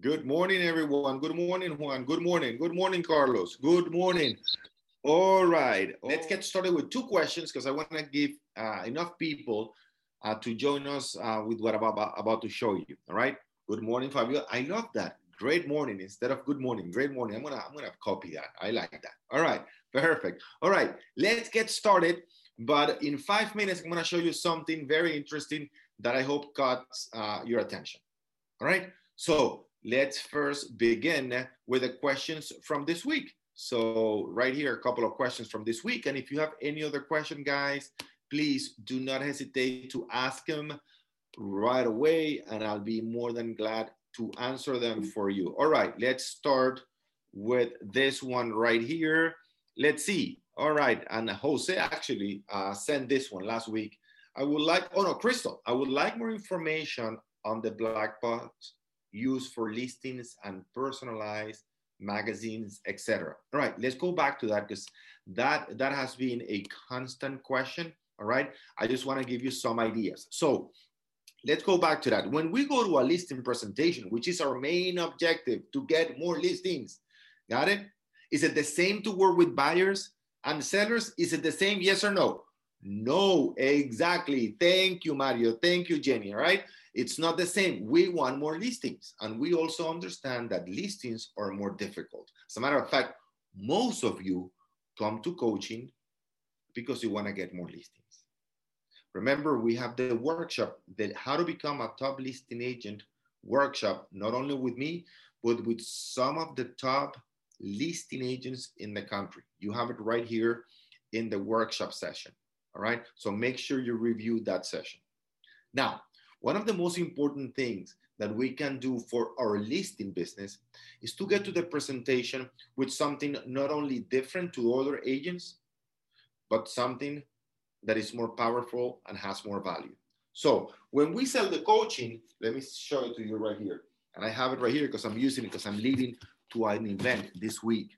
Good morning, everyone. Good morning, Juan. Good morning. Good morning, Carlos. Good morning. All right, let's get started with two questions because I want to give uh, enough people uh, to join us uh, with what I'm about, about to show you. All right. Good morning, Fabio. I love that. Great morning instead of good morning. Great morning. I'm gonna I'm gonna copy that. I like that. All right. Perfect. All right. Let's get started. But in five minutes, I'm gonna show you something very interesting that I hope caught uh, your attention. All right. So let's first begin with the questions from this week. So right here, a couple of questions from this week. And if you have any other question, guys, please do not hesitate to ask them right away, and I'll be more than glad to answer them for you. All right, let's start with this one right here. Let's see. All right, and Jose actually uh, sent this one last week. I would like, oh no, Crystal, I would like more information on the black box used for listings and personalized magazines, etc. All right, let's go back to that because that that has been a constant question. All right, I just want to give you some ideas. So let's go back to that. When we go to a listing presentation, which is our main objective to get more listings, got it? Is it the same to work with buyers and sellers? Is it the same? Yes or no? No, exactly. Thank you, Mario. Thank you, Jenny. All right. It's not the same. We want more listings. And we also understand that listings are more difficult. As a matter of fact, most of you come to coaching because you want to get more listings. Remember, we have the workshop that how to become a top listing agent workshop, not only with me, but with some of the top listing agents in the country. You have it right here in the workshop session. All right. So make sure you review that session. Now, one of the most important things that we can do for our listing business is to get to the presentation with something not only different to other agents, but something that is more powerful and has more value. So when we sell the coaching, let me show it to you right here. And I have it right here because I'm using it because I'm leading to an event this week.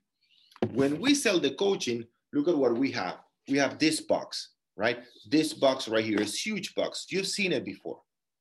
When we sell the coaching, look at what we have. We have this box, right? This box right here is huge box. You've seen it before,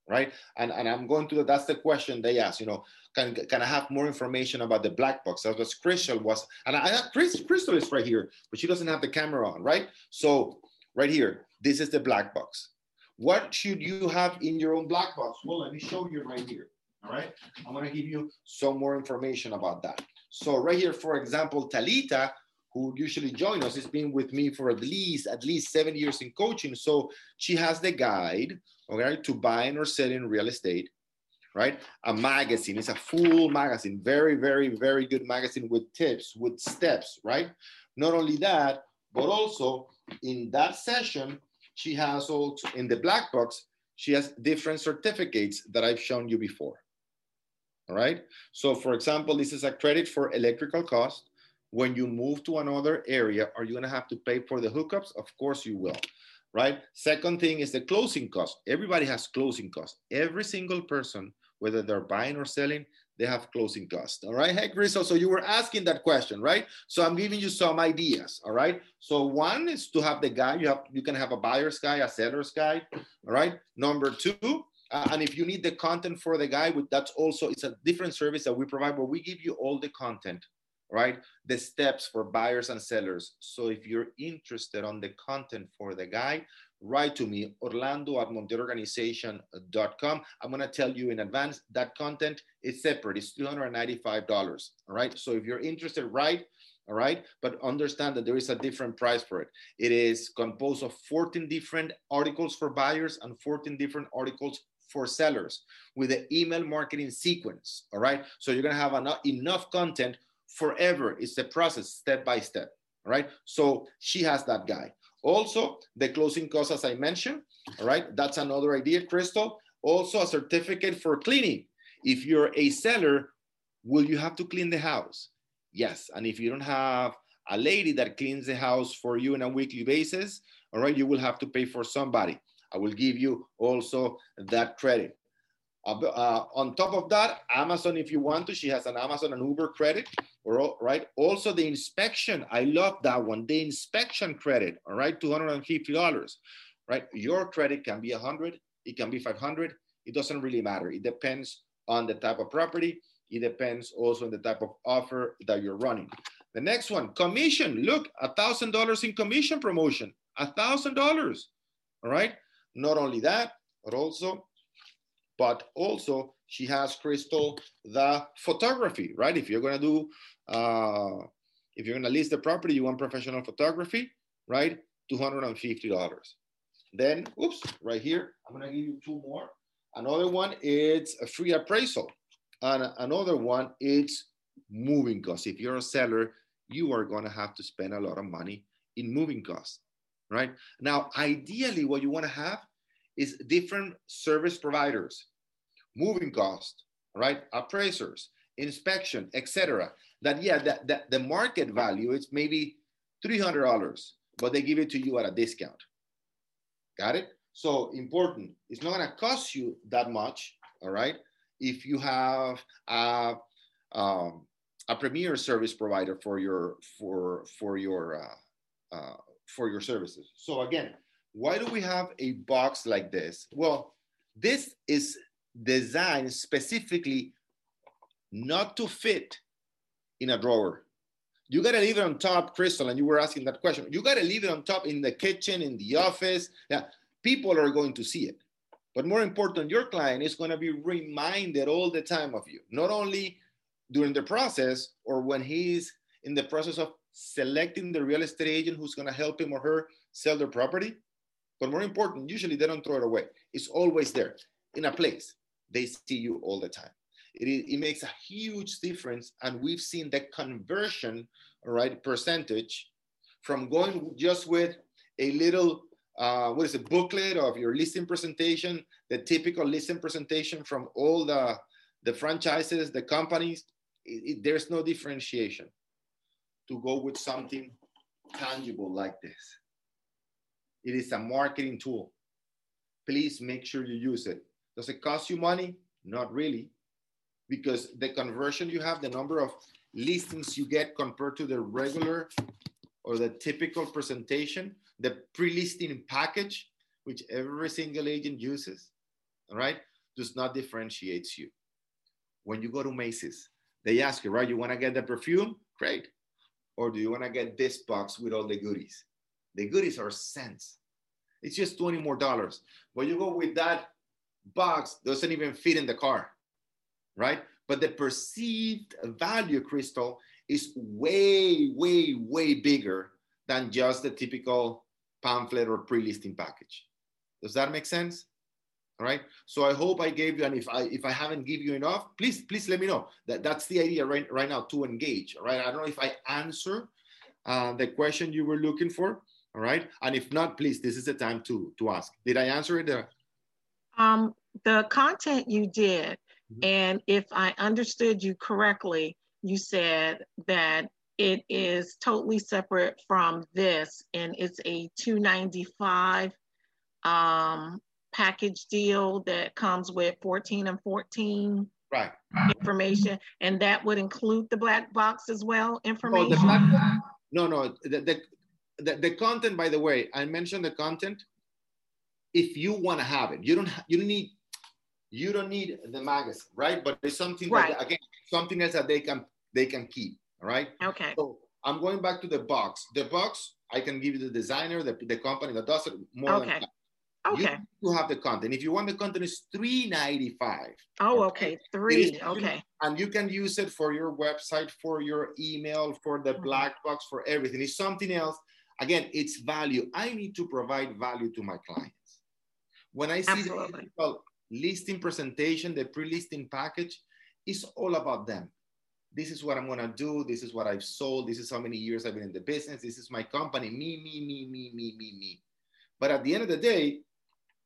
right? And, and I'm going to, that's the question they ask, you know, can, can I have more information about the black box? That was Crystal was, and I, have Chris, Crystal is right here, but she doesn't have the camera on, right? So right here. This is the black box. What should you have in your own black box? Well, let me show you right here. All right. I'm to give you some more information about that. So right here, for example, Talita, who usually join us, has been with me for at least at least seven years in coaching. So she has the guide, okay, to buying or selling real estate, right? A magazine. It's a full magazine, very, very, very good magazine with tips, with steps, right? Not only that, but also in that session, she has also in the black box, she has different certificates that I've shown you before. All right. So for example, this is a credit for electrical cost. When you move to another area, are you going to have to pay for the hookups? Of course you will. Right. Second thing is the closing cost. Everybody has closing cost. Every single person, whether they're buying or selling, they have closing cost. All right. Hey, Crystal. So you were asking that question, right? So I'm giving you some ideas. All right. So one is to have the guy. You have you can have a buyer's guy, a seller's guy. All right. Number two, uh, and if you need the content for the guide, that's also it's a different service that we provide where we give you all the content right? The steps for buyers and sellers. So if you're interested on the content for the guide, write to me, orlando at montielorganization.com. I'm going to tell you in advance that content is separate. It's $295. All right. So if you're interested, write. All right. But understand that there is a different price for it. It is composed of 14 different articles for buyers and 14 different articles for sellers with the email marketing sequence. All right. So you're going to have enough content forever. It's a process step by step. right? So she has that guy. Also, the closing costs, as I mentioned, all right, that's another idea, Crystal. Also, a certificate for cleaning. If you're a seller, will you have to clean the house? Yes. And if you don't have a lady that cleans the house for you on a weekly basis, all right, you will have to pay for somebody. I will give you also that credit. Uh, uh, on top of that, Amazon, if you want to, she has an Amazon and Uber credit, right? Also the inspection, I love that one. The inspection credit, all right, $250, right? Your credit can be 100, it can be 500, it doesn't really matter. It depends on the type of property. It depends also on the type of offer that you're running. The next one, commission. Look, a thousand dollars in commission promotion. A thousand dollars. All right. Not only that, but also, but also she has Crystal the photography, right? If you're gonna do, uh, if you're gonna list the property, you want professional photography, right? Two hundred and fifty dollars. Then, oops, right here, I'm gonna give you two more. Another one, it's a free appraisal. And another one, it's moving costs. If you're a seller, you are gonna have to spend a lot of money in moving costs, right? Now, ideally, what you wanna have is different service providers, moving cost, right? Appraisers, inspection, etc. That, yeah, that, that the market value is maybe $300, but they give it to you at a discount. Got it? So important. It's not to cost you that much, all right? If you have a, um, a premier service provider for your for for your uh, uh, for your services. So again, why do we have a box like this? Well, this is designed specifically not to fit in a drawer. You got to leave it on top, Crystal, and you were asking that question. You got to leave it on top in the kitchen, in the office. Yeah, people are going to see it. But more important, your client is going to be reminded all the time of you, not only during the process or when he's in the process of selecting the real estate agent who's going to help him or her sell their property. But more important, usually they don't throw it away. It's always there in a place. They see you all the time. It, it makes a huge difference. And we've seen the conversion, right, percentage from going just with a little uh, what is a booklet of your listing presentation, the typical listing presentation from all the, the franchises, the companies, it, it, there's no differentiation to go with something tangible like this. It is a marketing tool. Please make sure you use it. Does it cost you money? Not really, because the conversion you have, the number of listings you get compared to the regular or the typical presentation, the pre-listing package, which every single agent uses, right, does not differentiate you. When you go to Macy's, they ask you, right, you want to get the perfume? Great. Or do you want to get this box with all the goodies? The goodies are cents. It's just 20 more dollars. But you go with that box, doesn't even fit in the car, right? But the perceived value, Crystal, is way, way, way bigger than just the typical pamphlet or pre-listing package. Does that make sense? All right. So I hope I gave you, and if I if I haven't give you enough, please please let me know. That that's the idea right right now to engage. Right. I don't know if I answer uh, the question you were looking for. All right. And if not, please, this is the time to to ask. Did I answer it? Uh, um, the content you did, mm-hmm. and if I understood you correctly, you said that it is totally separate from this and it's a 295 um, package deal that comes with 14 and 14 right information and that would include the black box as well information oh, no no the, the, the, the, content by the way i mentioned the content if you want to have it you don't you don't need you don't need the magazine right but it's something right. that again something else that they can they can keep right? Okay. So I'm going back to the box. The box, I can give you the designer, the, the company that does it more okay. than Okay. You have the content. If you want the content, it's three ninety five. Oh, okay, three. okay. And you can use it for your website, for your email, for the mm-hmm. black box, for everything. It's something else. Again, it's value. I need to provide value to my clients. When I see Absolutely. the listing presentation, the pre-listing package, it's all about them this is what I'm gonna do. This is what I've sold. This is how many years I've been in the business. This is my company. Me, me, me, me, me, me, me. But at the end of the day,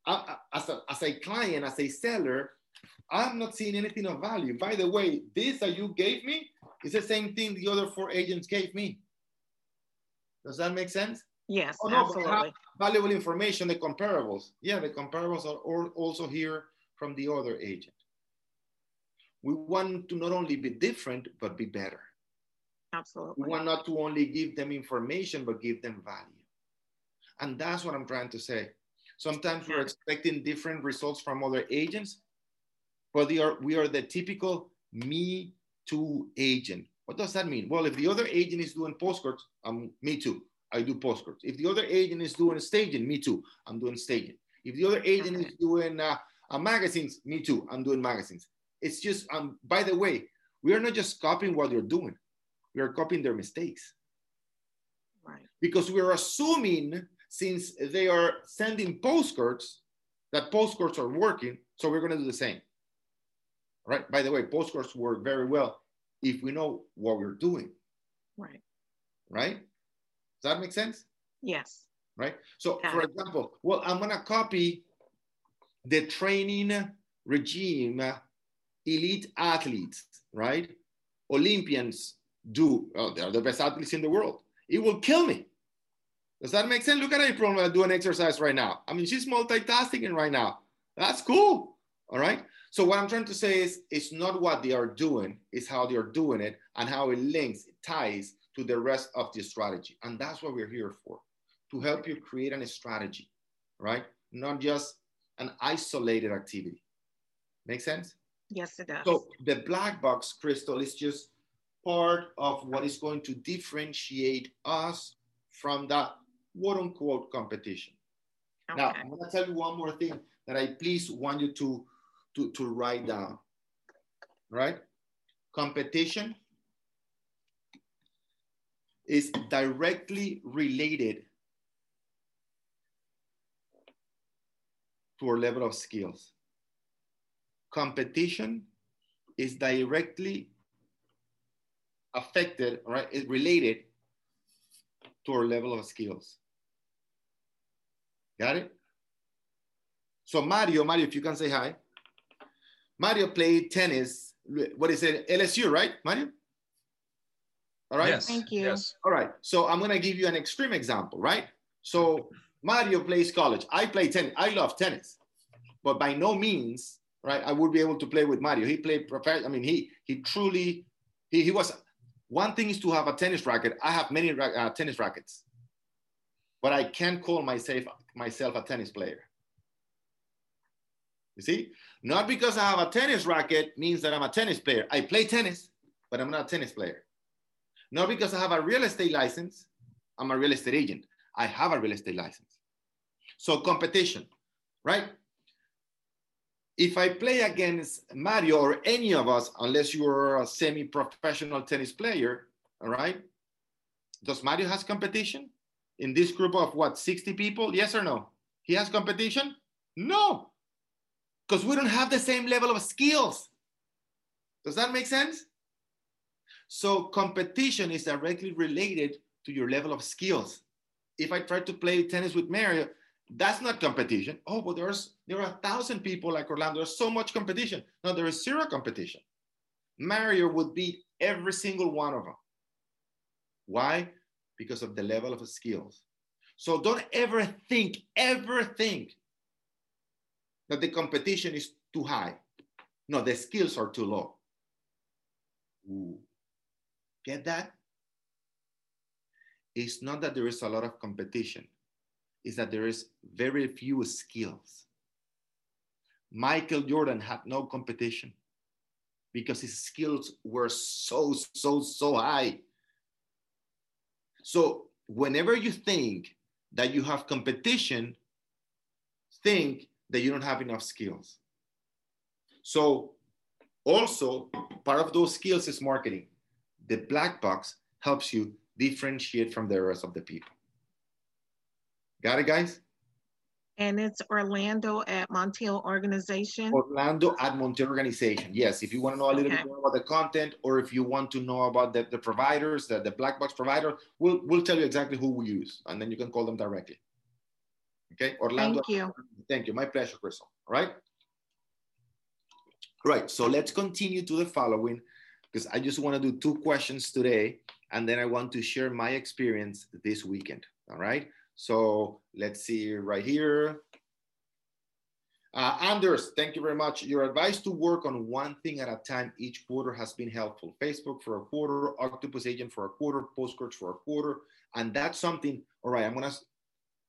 I, as, a, as a client, as a seller, I'm not seeing anything of value. By the way, this that you gave me is the same thing the other four agents gave me. Does that make sense? Yes, oh, no, absolutely. Valuable information, the comparables. Yeah, the comparables are also here from the other agent. We want to not only be different, but be better. Absolutely. We want not to only give them information, but give them value. And that's what I'm trying to say. Sometimes we're expecting different results from other agents, but are, we are the typical me, to agent. What does that mean? Well, if the other agent is doing postcards, um, me too. I do postcards. If the other agent is doing staging, me too. I'm doing staging. If the other agent is doing uh, uh, magazines, me too. I'm doing magazines. It's just, um, by the way, we are not just copying what they're doing. We are copying their mistakes. Right. Because we're assuming since they are sending postcards that postcards are working, so we're going to do the same. Right. By the way, postcards work very well if we know what we're doing. Right. Right. Does that make sense? Yes. Right. So, Got for it. example, well, I'm going to copy the training regime elite athletes, right? Olympians do. Oh, they're the best athletes in the world. It will kill me. Does that make sense? Look at April doing exercise right now. I mean, she's multitasking right now. That's cool. All right. So what I'm trying to say is, it's not what they are doing, it's how they are doing it and how it links, it ties to the rest of the strategy. And that's what we're here for, to help you create a strategy, right? Not just an isolated activity. Make sense? Yes, it does. So the black box crystal is just part of what is going to differentiate us from that quote unquote competition. Okay. Now, I'm going to tell you one more thing that I please want you to, to, to write down. Right? Competition is directly related to our level of skills. Competition is directly affected, right, is related to our level of skills. Got it? So Mario, Mario, if you can say hi. Mario played tennis. What is it? LSU, right, Mario? All right. Yes. Thank you. Yes. All right. So I'm gonna give you an extreme example, right? So Mario plays college. I play tennis. I love tennis, but by no means, right, I would be able to play with Mario. He played professional. I mean, he he truly he, he was. One thing is to have a tennis racket. I have many uh, tennis rackets, but I can't call myself myself a tennis player. You see, not because I have a tennis racket means that I'm a tennis player. I play tennis, but I'm not a tennis player. Not because I have a real estate license, I'm a real estate agent. I have a real estate license. So competition, right? If I play against Mario or any of us, unless you're a semi-professional tennis player, all right? Does Mario has competition in this group of what, 60 people? Yes or no? He has competition? No, because we don't have the same level of skills. Does that make sense? So competition is directly related to your level of skills. If I try to play tennis with Mario, that's not competition. Oh, but there's there are a thousand people like Orlando. There's so much competition. No, there is zero competition. Mario would beat every single one of them. Why? Because of the level of skills. So don't ever think, ever think that the competition is too high. No, the skills are too low. Ooh. Get that? It's not that there is a lot of competition, it's that there is very few skills. Michael Jordan had no competition because his skills were so, so, so high. So, whenever you think that you have competition, think that you don't have enough skills. So, also, part of those skills is marketing the black box helps you differentiate from the rest of the people. Got it, guys? And it's Orlando at Montiel Organization. Orlando at Montiel Organization. Yes, if you want to know a little okay. bit more about the content, or if you want to know about the, the providers, the, the black box provider, we'll we'll tell you exactly who we use, and then you can call them directly. Okay, Orlando. Thank you. Thank you. My pleasure, Crystal. All right. Right. So let's continue to the following because I just want to do two questions today, and then I want to share my experience this weekend. All right. So let's see right here. Uh, Anders, thank you very much. Your advice to work on one thing at a time each quarter has been helpful. Facebook for a quarter, Octopus Agent for a quarter, Postcards for a quarter, and that's something. All right, I'm gonna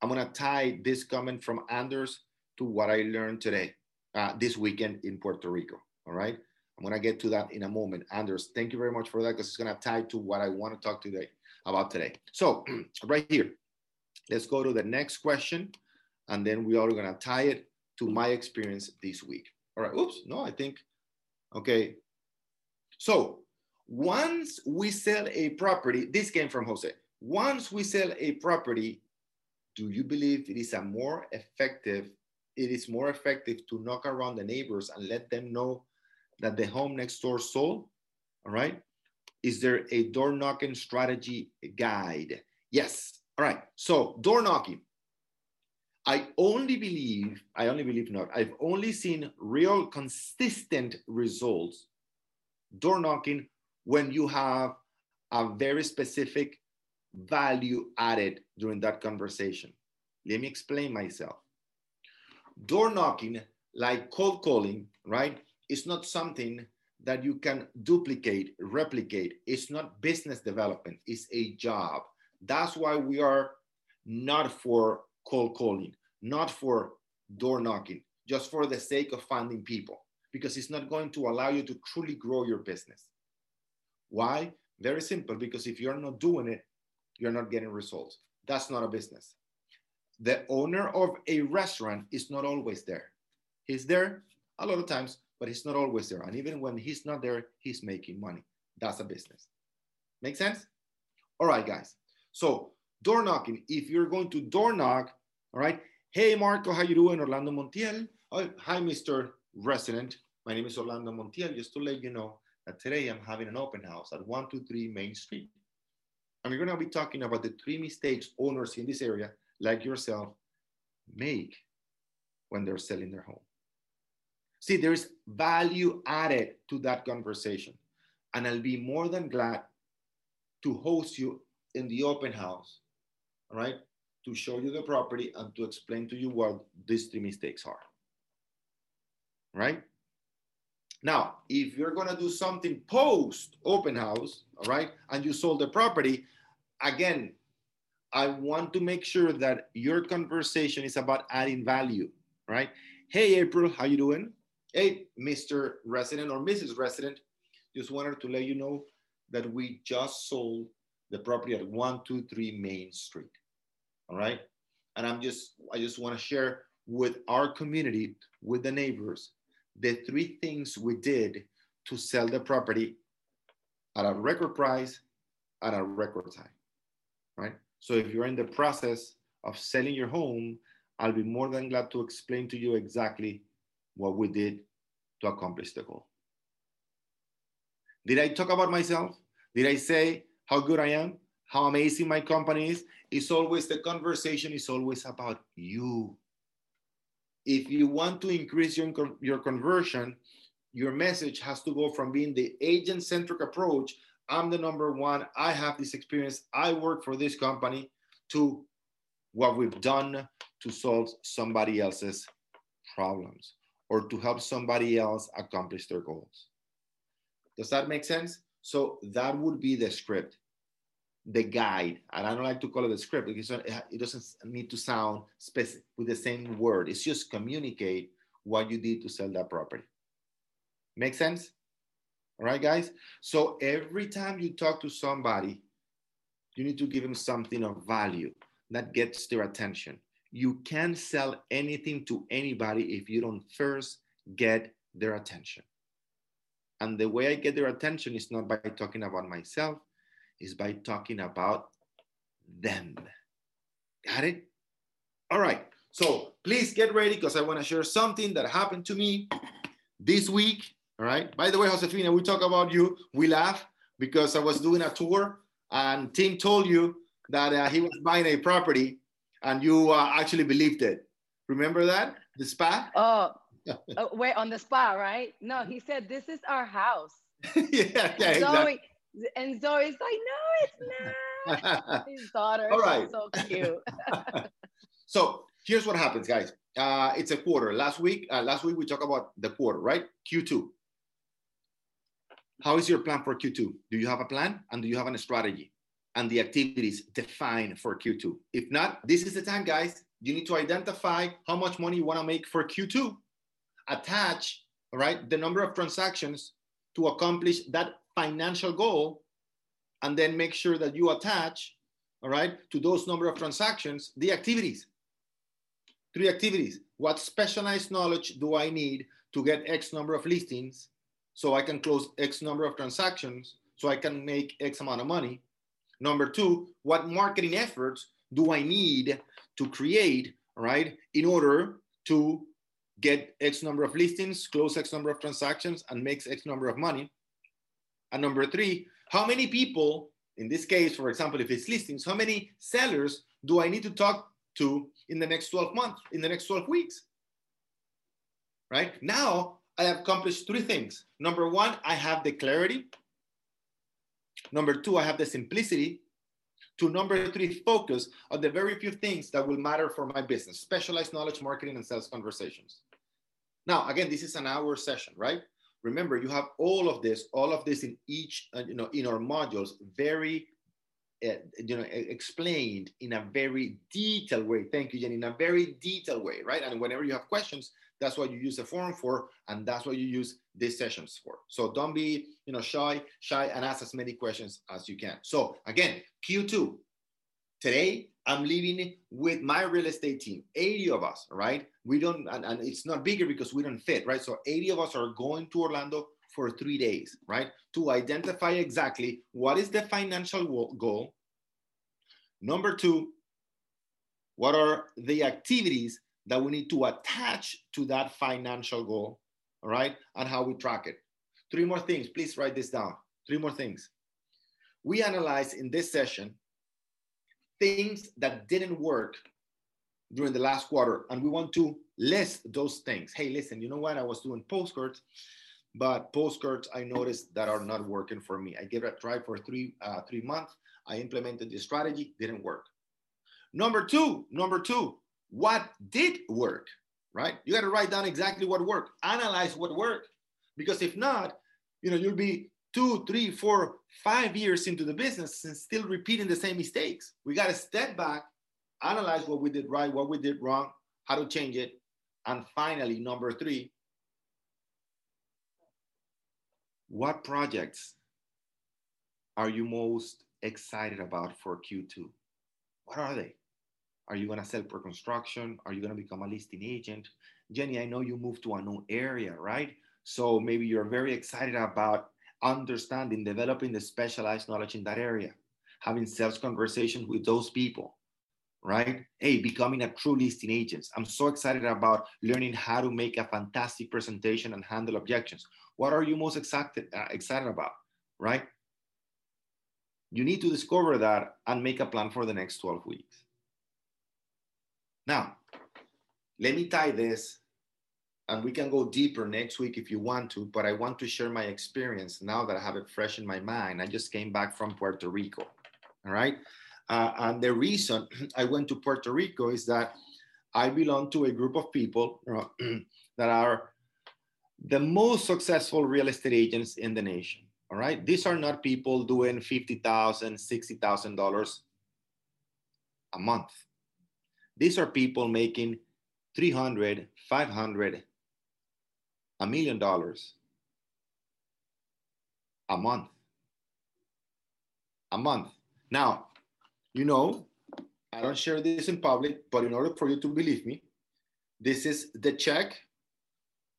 I'm gonna tie this comment from Anders to what I learned today, uh, this weekend in Puerto Rico. All right, I'm gonna get to that in a moment. Anders, thank you very much for that because it's gonna tie to what I want to talk today about today. So right here, let's go to the next question, and then we are gonna tie it to my experience this week. All right. Oops. No, I think. Okay. So once we sell a property, this came from Jose. Once we sell a property, do you believe it is a more effective? It is more effective to knock around the neighbors and let them know that the home next door sold? All right. Is there a door knocking strategy guide? Yes. All right. So, door knocking. I only believe, I only believe not, I've only seen real consistent results door knocking when you have a very specific value added during that conversation. Let me explain myself. Door knocking, like cold calling, right, is not something that you can duplicate, replicate. It's not business development, it's a job. That's why we are not for cold calling, not for door knocking, just for the sake of finding people, because it's not going to allow you to truly grow your business. Why? Very simple, because if you're not doing it, you're not getting results. That's not a business. The owner of a restaurant is not always there. He's there a lot of times, but he's not always there. And even when he's not there, he's making money. That's a business. Make sense? All right, guys. So door knocking. If you're going to door knock, all right. Hey, Marco, how you doing? Orlando Montiel. Oh, hi, Mr. Resident. My name is Orlando Montiel. Just to let you know that today I'm having an open house at 123 Main Street. And we're going to be talking about the three mistakes owners in this area, like yourself, make when they're selling their home. See, there's value added to that conversation. And I'll be more than glad to host you in the open house, all right, to show you the property and to explain to you what these three mistakes are. Right? Now, if you're to do something post open house, all right, and you sold the property, again, I want to make sure that your conversation is about adding value, right? Hey, April, how you doing? Hey, Mr. Resident or Mrs. Resident, just wanted to let you know that we just sold the property at 123 Main Street. All right. And I'm just, I just want to share with our community, with the neighbors, the three things we did to sell the property at a record price at a record time. Right. So if you're in the process of selling your home, I'll be more than glad to explain to you exactly what we did to accomplish the goal. Did I talk about myself? Did I say how good I am? How amazing my company is? It's always the conversation is always about you. If you want to increase your, your conversion, your message has to go from being the agent centric approach I'm the number one, I have this experience, I work for this company, to what we've done to solve somebody else's problems or to help somebody else accomplish their goals. Does that make sense? So that would be the script, the guide. And I don't like to call it a script because it doesn't need to sound specific with the same word. It's just communicate what you did to sell that property. Make sense? All right, guys? So every time you talk to somebody, you need to give them something of value that gets their attention. You can't sell anything to anybody if you don't first get their attention. And the way I get their attention is not by talking about myself, is by talking about them. Got it? All right. So please get ready because I want to share something that happened to me this week. All right. By the way, Josefina, we talk about you. We laugh because I was doing a tour and Tim told you that uh, he was buying a property and you uh, actually believed it. Remember that? The spa? Oh, oh, wait, on the spa, right? No, he said, This is our house. yeah, yeah, Zoe, exactly. And Zoe's like, No, it's not. His daughter. All right. so cute. so here's what happens, guys. Uh, it's a quarter. Last week, uh, last week we talked about the quarter, right? Q2. How is your plan for Q2? Do you have a plan and do you have a strategy? And the activities defined for Q2. If not, this is the time, guys. You need to identify how much money you want to make for Q2. Attach, all right, the number of transactions to accomplish that financial goal and then make sure that you attach, all right, to those number of transactions, the activities. Three activities. What specialized knowledge do I need to get X number of listings so I can close X number of transactions so I can make X amount of money? Number two, what marketing efforts do I need to create, right, in order to get X number of listings, close X number of transactions, and makes X number of money? And number three, how many people, in this case, for example, if it's listings, how many sellers do I need to talk to in the next 12 months, in the next 12 weeks? Right now, I have accomplished three things. Number one, I have the clarity. Number two, I have the simplicity. To number three, focus on the very few things that will matter for my business specialized knowledge, marketing, and sales conversations. Now, again, this is an hour session, right? Remember, you have all of this, all of this in each, uh, you know, in our modules, very, uh, you know, explained in a very detailed way. Thank you, Jenny, in a very detailed way, right? And whenever you have questions, that's what you use the forum for, and that's what you use these sessions for. So don't be, you know, shy, shy, and ask as many questions as you can. So again, Q2. Today, I'm leaving with my real estate team, 80 of us, right? We don't, and, and it's not bigger because we don't fit, right? So 80 of us are going to Orlando for three days, right? To identify exactly what is the financial goal. Number two, what are the activities that we need to attach to that financial goal, all right? And how we track it. Three more things, please write this down. Three more things. We analyze in this session things that didn't work during the last quarter, and we want to list those things. Hey, listen, you know what? I was doing postcards, but postcards I noticed that are not working for me. I gave it a try for three uh, three months. I implemented the strategy, didn't work. Number two, number two, what did work, right? You got to write down exactly what worked, analyze what worked, because if not, you know, you'll be two, three, four, five years into the business and still repeating the same mistakes. We got to step back, analyze what we did right, what we did wrong, how to change it. And finally, number three, what projects are you most excited about for Q2? What are they? Are you going to sell per construction? Are you going to become a listing agent? Jenny, I know you moved to a new area, right? So maybe you're very excited about understanding, developing the specialized knowledge in that area, having sales conversations with those people, right? Hey, becoming a true listing agent. I'm so excited about learning how to make a fantastic presentation and handle objections. What are you most excited, uh, excited about, right? You need to discover that and make a plan for the next 12 weeks. Now, let me tie this, and we can go deeper next week if you want to, but I want to share my experience now that I have it fresh in my mind. I just came back from Puerto Rico, all right? Uh, and the reason I went to Puerto Rico is that I belong to a group of people that are the most successful real estate agents in the nation. All right. These are not people doing $50,000, $60,000 a month. These are people making 300, 500, a million dollars a month. A month. Now, you know, I don't share this in public, but in order for you to believe me, this is the check,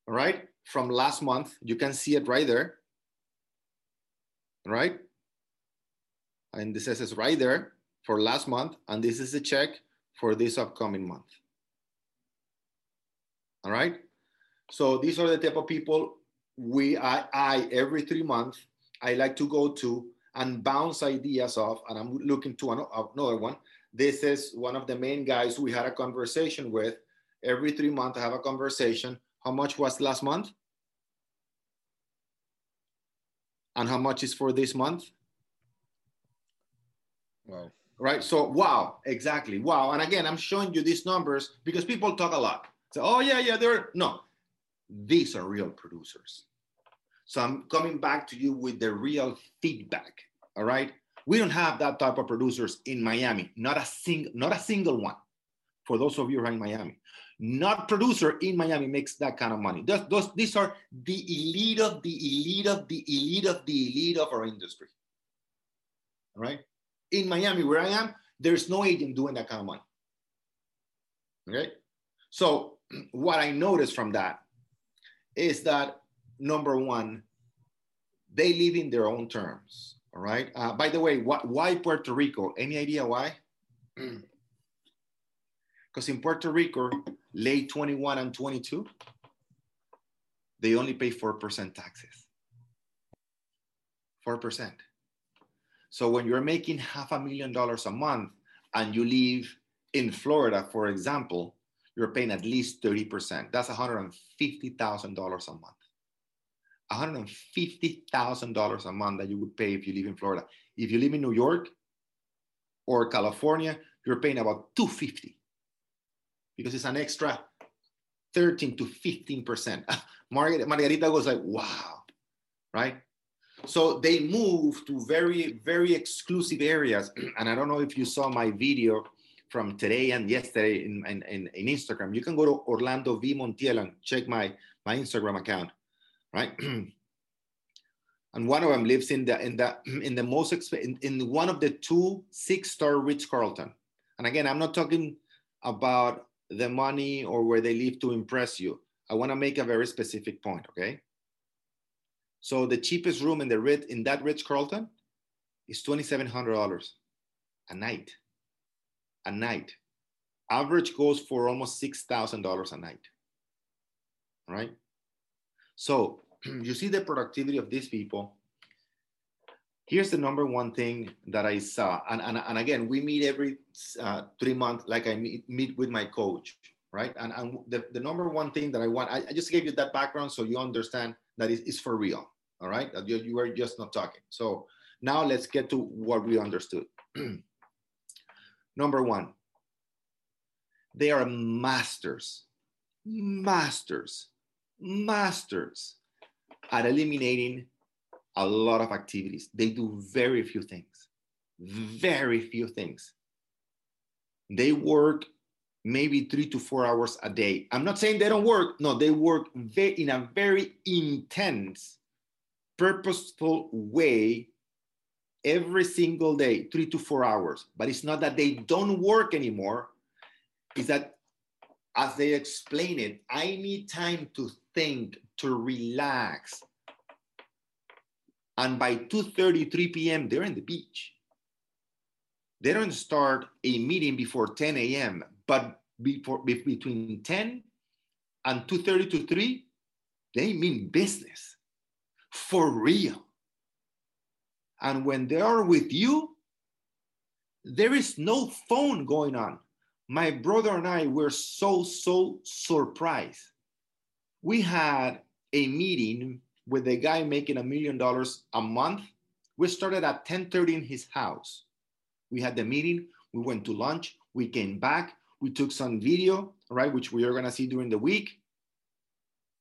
right? from last month. You can see it right there, right? And this says right there for last month, and this is the check for this upcoming month. All right. So these are the type of people we I, I every three months I like to go to and bounce ideas off. And I'm looking to another one. This is one of the main guys we had a conversation with. Every three months I have a conversation. How much was last month? And how much is for this month? Well, right? So wow, exactly, wow. And again, I'm showing you these numbers because people talk a lot. So oh yeah, yeah, they're no, these are real producers. So I'm coming back to you with the real feedback. All right, we don't have that type of producers in Miami. Not a single, not a single one. For those of you who are in Miami, not producer in Miami makes that kind of money. Those, those, these are the elite of the elite of the elite of the elite of our industry. All right. In Miami, where I am, there's no agent doing that kind of money. Okay. So what I noticed from that is that number one, they live in their own terms. All right. Uh, by the way, wh- why Puerto Rico? Any idea why? Because in Puerto Rico, late 21 and 22, they only pay 4% taxes. 4%. So when you're making half a million dollars a month and you live in Florida, for example, you're paying at least 30%. That's $150,000 a month. $150,000 a month that you would pay if you live in Florida. If you live in New York or California, you're paying about 250 because it's an extra 13 to 15%. Margarita, Margarita was like, wow, right? So they move to very, very exclusive areas. And I don't know if you saw my video from today and yesterday in, in, in, in Instagram. You can go to Orlando V Montiel and check my, my Instagram account, right? and one of them lives in the in the in the most in, in one of the two six star Ritz Carlton. And again, I'm not talking about the money or where they live to impress you. I want to make a very specific point, okay? So the cheapest room in the Ritz in that Ritz Carlton is twenty seven hundred dollars a night. A night. Average goes for almost six thousand dollars a night. Right. So you see the productivity of these people. Here's the number one thing that I saw, and, and, and again, we meet every uh, three months, like I meet, meet with my coach, right? And, and the, the number one thing that I want, I, I just gave you that background so you understand that it's, it's for real, all right? That you, you are just not talking. So now let's get to what we understood. number one, they are masters, masters, masters at eliminating a lot of activities. They do very few things, very few things. They work maybe three to four hours a day. I'm not saying they don't work. No, they work in a very intense, purposeful way every single day, three to four hours. But it's not that they don't work anymore. It's that, as they explain it, I need time to think, to relax. And by 2.30, 3 p.m., they're in the beach. They don't start a meeting before 10 a.m., but before, between 10 and 2.30 to 3, they mean business for real. And when they are with you, there is no phone going on. My brother and I were so, so surprised. We had a meeting with a guy making a million dollars a month. We started at 10:30 in his house. We had the meeting, we went to lunch, we came back, we took some video, right, which we are gonna see during the week.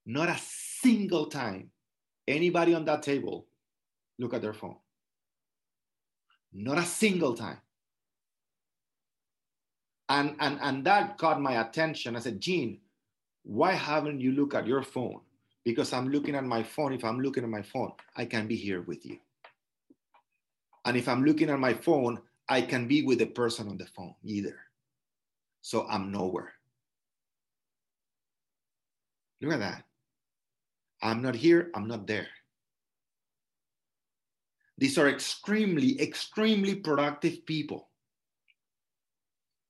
Not a single time anybody on that table look at their phone. Not a single time. And, and, and that caught my attention. I said, Gene, why haven't you looked at your phone? because I'm looking at my phone. If I'm looking at my phone, I can be here with you. And if I'm looking at my phone, I can be with the person on the phone either. So I'm nowhere. Look at that. I'm not here, I'm not there. These are extremely, extremely productive people.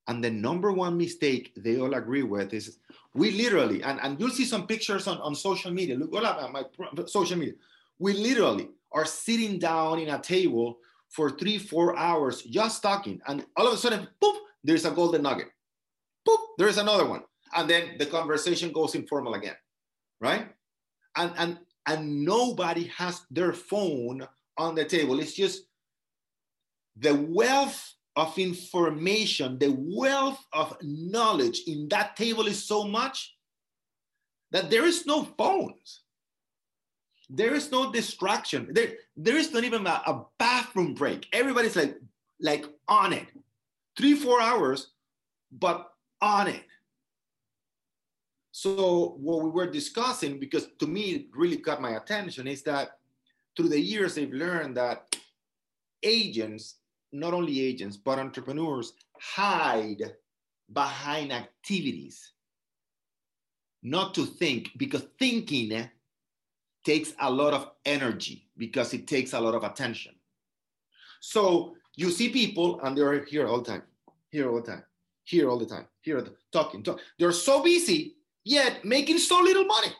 And the number one mistake they all agree with is we literally, and, and you'll see some pictures on, on social media. Look, all at my social media. We literally are sitting down in a table for three, four hours just talking. And all of a sudden, poof, there's a golden nugget. Poof, there's another one. And then the conversation goes informal again, right? And, and, and nobody has their phone on the table. It's just the wealth of information, the wealth of knowledge in that table is so much that there is no phones. There is no distraction. There, there is not even a, a bathroom break. Everybody's like, like on it. Three, four hours, but on it. So what we were discussing, because to me it really caught my attention, is that through the years they've learned that agents, not only agents, but entrepreneurs hide behind activities, not to think, because thinking takes a lot of energy because it takes a lot of attention. So you see people and they're here all the time, here all the time, here all the time, here talking, talking. They're so busy, yet making so little money.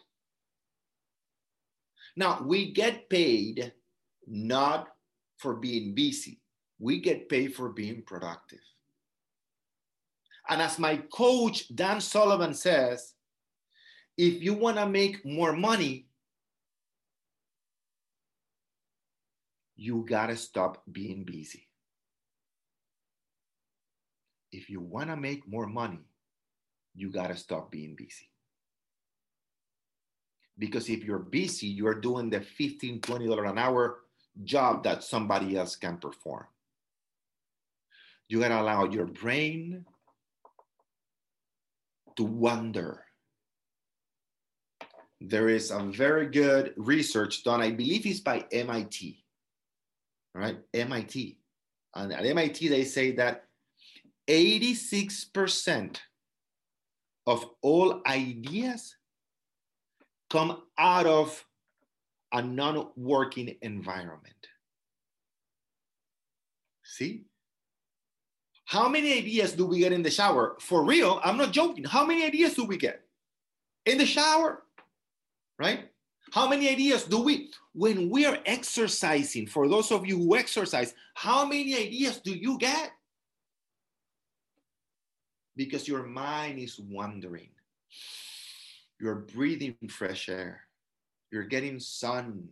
Now we get paid not for being busy. We get paid for being productive. And as my coach, Dan Sullivan says, if you want to make more money, you got to stop being busy. If you want to make more money, you got to stop being busy. Because if you're busy, you're doing the $15, $20 an hour job that somebody else can perform. You got to allow your brain to wander. There is a very good research done, I believe it's by MIT. Right, MIT. And at MIT, they say that 86% of all ideas come out of a non working environment. See? How many ideas do we get in the shower? For real, I'm not joking. How many ideas do we get in the shower? Right? How many ideas do we, when we are exercising, for those of you who exercise, how many ideas do you get? Because your mind is wandering. You're breathing fresh air. You're getting sun,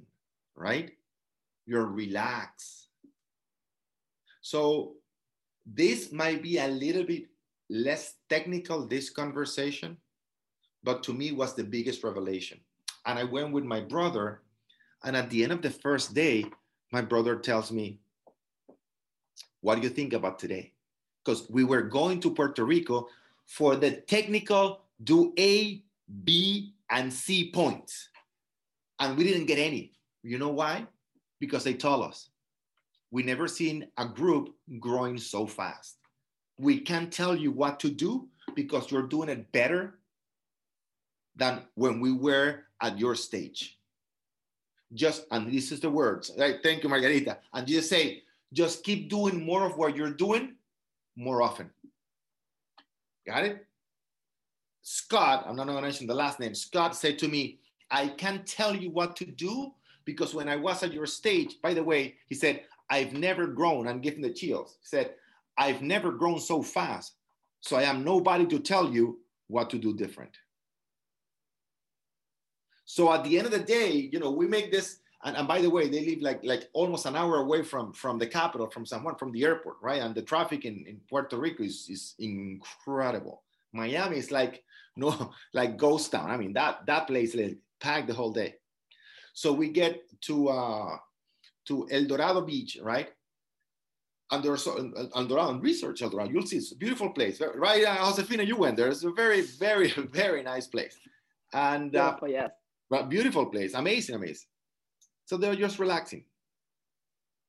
right? You're relaxed. So this might be a little bit less technical, this conversation, but to me was the biggest revelation. And I went with my brother, and at the end of the first day, my brother tells me, What do you think about today? Because we were going to Puerto Rico for the technical do A, B, and C points. And we didn't get any. You know why? Because they told us we never seen a group growing so fast. We can't tell you what to do because you're doing it better than when we were at your stage. Just, and this is the words, right? Thank you, Margarita. And just say, just keep doing more of what you're doing more often. Got it? Scott, I'm not going to mention the last name. Scott said to me, I can't tell you what to do because when I was at your stage, by the way, he said, I've never grown. I'm giving the chills. He said, I've never grown so fast. So I am nobody to tell you what to do different. So at the end of the day, you know, we make this, and, and by the way, they live like like almost an hour away from from the capital, from San Juan, from the airport, right? And the traffic in, in Puerto Rico is, is incredible. Miami is like no like ghost town. I mean that that place like, packed the whole day. So we get to uh, to El Dorado Beach, right? And there's El Dorado and research El Dorado. You'll see it's a beautiful place, right? Uh, Josefina, you went there. It's a very, very, very nice place. And uh, beautiful, yes. But beautiful place, amazing, amazing. So they're just relaxing.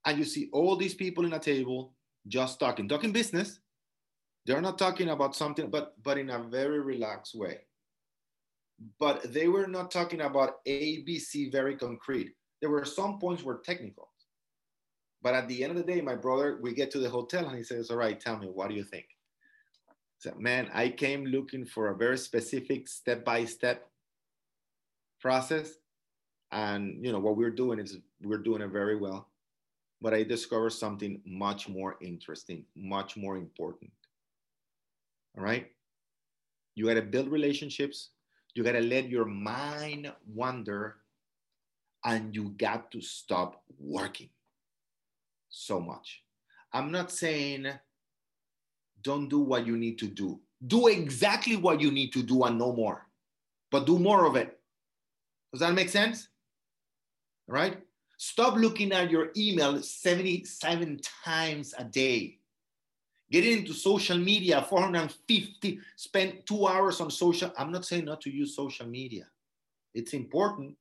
And you see all these people in a table just talking, talking business. They're not talking about something, but but in a very relaxed way. But they were not talking about ABC very concrete. There were some points were technical. But at the end of the day, my brother, we get to the hotel and he says, All right, tell me, what do you think? So, man, I came looking for a very specific step by step process. And you know what we're doing is we're doing it very well. But I discovered something much more interesting, much more important. All right. You got to build relationships. You got to let your mind wander and you got to stop working so much. I'm not saying don't do what you need to do. Do exactly what you need to do and no more, but do more of it. Does that make sense? Right? Stop looking at your email 77 times a day. Get into social media, 450, spend two hours on social. I'm not saying not to use social media. It's important.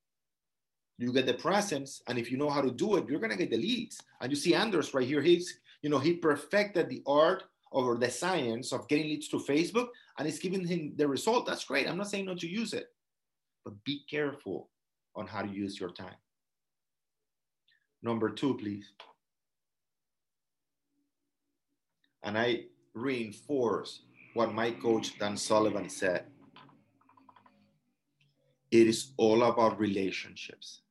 You get the presence, and if you know how to do it, you're gonna get the leads. And you see Anders right here. He's, you know, he perfected the art or the science of getting leads to Facebook, and it's giving him the result. That's great. I'm not saying not to use it, but be careful on how to use your time. Number two, please. And I reinforce what my coach Dan Sullivan said. It is all about relationships.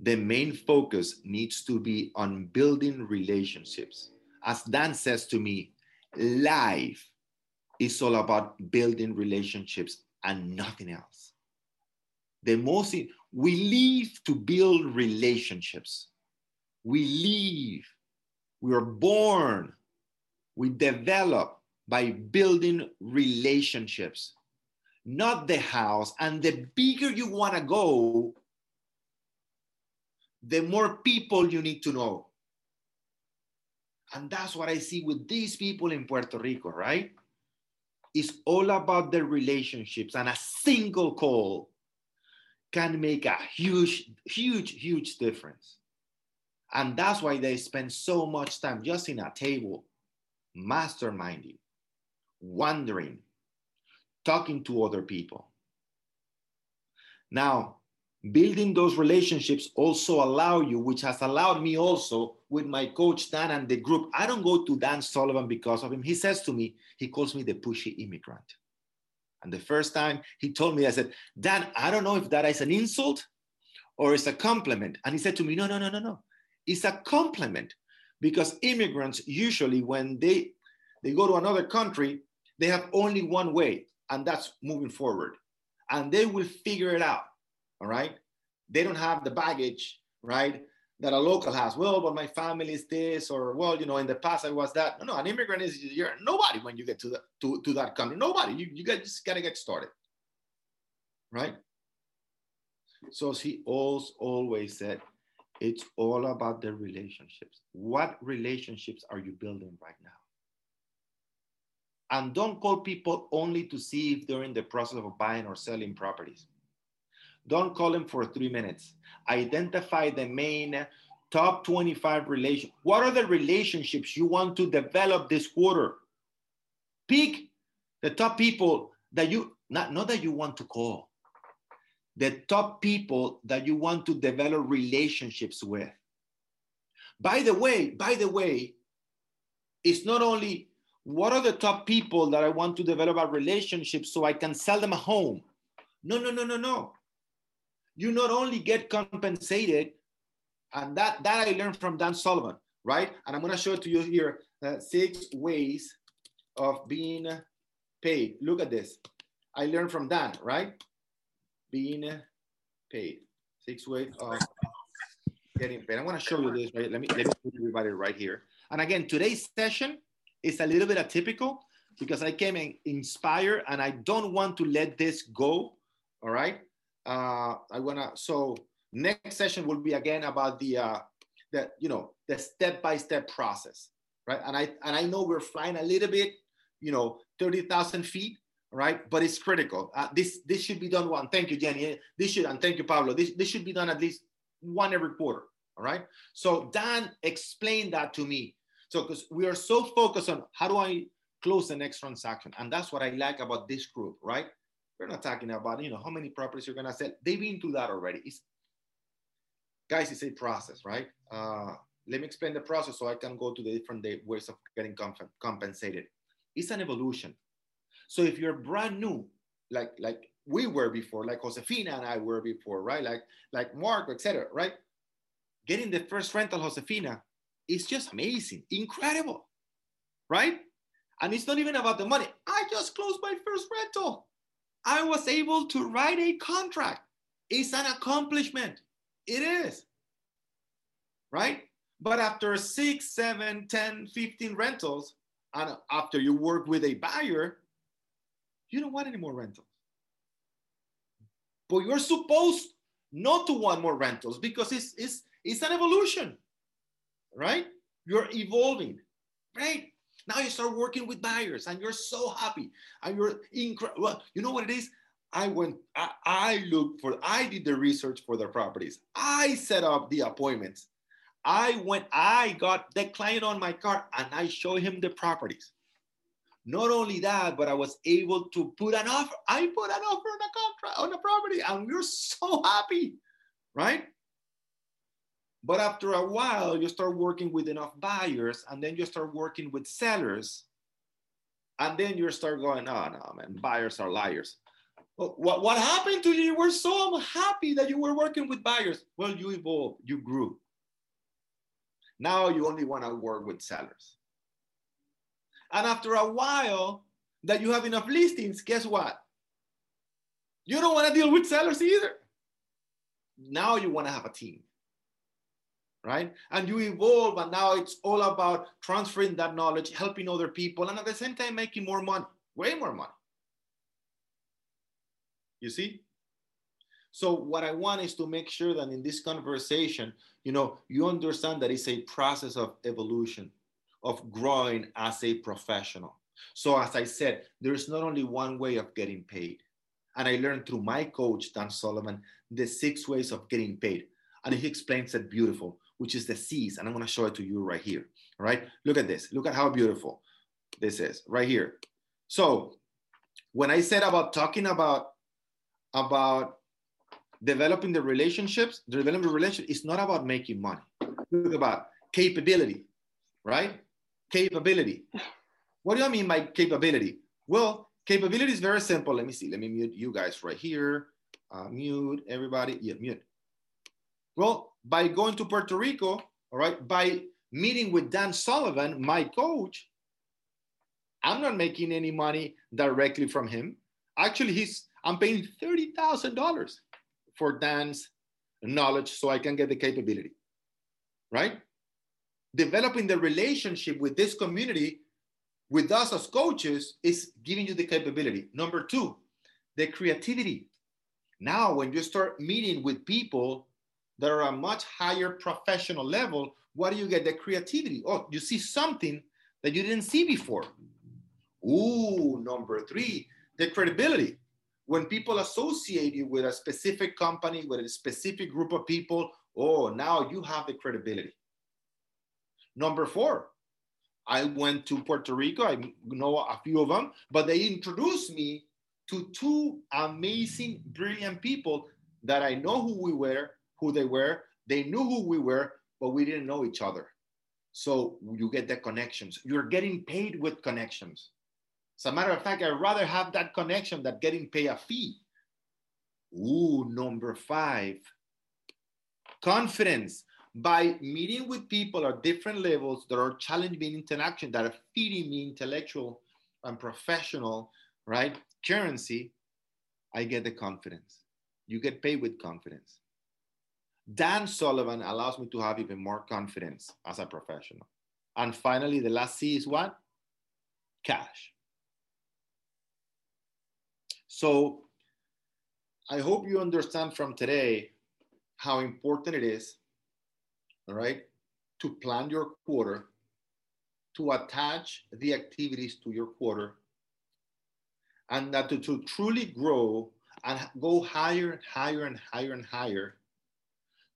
The main focus needs to be on building relationships. As Dan says to me, life is all about building relationships and nothing else. The most, we live to build relationships. We live, we are born, we develop by building relationships, not the house. And the bigger you want to go, the more people you need to know. And that's what I see with these people in Puerto Rico, right? It's all about the relationships, and a single call can make a huge, huge, huge difference. And that's why they spend so much time just in a table, masterminding, wondering, talking to other people. Now, building those relationships also allow you, which has allowed me also with my coach Dan and the group. I don't go to Dan Sullivan because of him. He says to me, he calls me the pushy immigrant. And the first time he told me, I said, Dan, I don't know if that is an insult or it's a compliment. And he said to me, No, no, no, no, no. It's a compliment because immigrants usually, when they they go to another country, they have only one way, and that's moving forward. And they will figure it out. All right. They don't have the baggage, right? That a local has. Well, but my family is this, or well, you know, in the past I was that. No, no, an immigrant is you're nobody when you get to the to, to that country. Nobody. You you get, just gotta get started. Right? So he always always said, it's all about the relationships. What relationships are you building right now? And don't call people only to see if they're in the process of buying or selling properties. Don't call them for three minutes. Identify the main top 25 relations. What are the relationships you want to develop this quarter? Pick the top people that you, not, not that you want to call, the top people that you want to develop relationships with. By the way, by the way, it's not only what are the top people that I want to develop a relationship so I can sell them a home. No, no, no, no, no you not only get compensated, and that, that I learned from Dan Sullivan, right? And I'm gonna show it to you here, uh, six ways of being paid. Look at this. I learned from Dan, right? Being paid. Six ways of getting paid. I'm gonna show you this, right? Let me, let me put everybody right here. And again, today's session is a little bit atypical because I came in inspired and I don't want to let this go, all right? Uh, I wanna, so next session will be again about the, uh, the you know, the step-by-step process, right? And I, and I know we're flying a little bit, you know, 30,000 feet, right? But it's critical. Uh, this, this should be done one. Thank you, Jenny. This should, and thank you, Pablo. This, this should be done at least one every quarter, all right? So Dan explained that to me. So, because we are so focused on how do I close the next transaction? And that's what I like about this group, right? We're not talking about, you know, how many properties you're gonna sell. They've been through that already. It's, guys, it's a process, right? Uh, let me explain the process so I can go to the different ways of getting comp compensated. It's an evolution. So if you're brand new, like like we were before, like Josefina and I were before, right? Like like Mark, etc. Right? Getting the first rental, Josefina, is just amazing, incredible, right? And it's not even about the money. I just closed my first rental. I was able to write a contract. It's an accomplishment. It is. Right? But after six, seven, 10, 15 rentals, and after you work with a buyer, you don't want any more rentals. But you're supposed not to want more rentals because it's, it's, it's an evolution, right? You're evolving. Great. Now you start working with buyers and you're so happy and you're incredible. Well, you know what it is? I went, I, I looked for, I did the research for their properties. I set up the appointments. I went, I got the client on my car and I show him the properties. Not only that, but I was able to put an offer. I put an offer on a contract on a property, and we are so happy, right? But after a while, you start working with enough buyers, and then you start working with sellers, and then you start going, oh no, man, buyers are liars. What, what happened to you? You were so happy that you were working with buyers. Well, you evolved, you grew. Now you only want to work with sellers. And after a while that you have enough listings, guess what? You don't want to deal with sellers either. Now you want to have a team, right? And you evolve, and now it's all about transferring that knowledge, helping other people, and at the same time making more money, way more money. You see? So what I want is to make sure that in this conversation, you know, you understand that it's a process of evolution, of growing as a professional. So as I said, there's not only one way of getting paid. And I learned through my coach, Dan Sullivan, the six ways of getting paid. And he explains it beautiful, which is the C's. And I'm to show it to you right here. All right. Look at this. Look at how beautiful this is right here. So when I said about talking about about developing the relationships, the developing the relationship is not about making money. Look about capability, right? Capability. What do I mean by capability? Well, capability is very simple. Let me see. Let me mute you guys right here. Uh, mute everybody. Yeah, mute. Well, by going to Puerto Rico, all right, by meeting with Dan Sullivan, my coach, I'm not making any money directly from him. Actually, he's I'm paying $30,000 for Dan's knowledge so I can get the capability, right? Developing the relationship with this community, with us as coaches, is giving you the capability. Number two, the creativity. Now, when you start meeting with people that are a much higher professional level, what do you get? The creativity. Oh, you see something that you didn't see before. Ooh, number three, the credibility when people associate you with a specific company, with a specific group of people, oh, now you have the credibility. Number four, I went to Puerto Rico. I know a few of them, but they introduced me to two amazing, brilliant people that I know who we were, who they were. They knew who we were, but we didn't know each other. So you get the connections. You're getting paid with connections. As a matter of fact, I'd rather have that connection than getting paid a fee. Ooh, number five, confidence. By meeting with people at different levels that are challenging me in interaction, that are feeding me intellectual and professional, right? Currency, I get the confidence. You get paid with confidence. Dan Sullivan allows me to have even more confidence as a professional. And finally, the last C is what? Cash. So I hope you understand from today how important it is, all right, to plan your quarter, to attach the activities to your quarter, and that to, to truly grow and go higher and higher and higher and higher,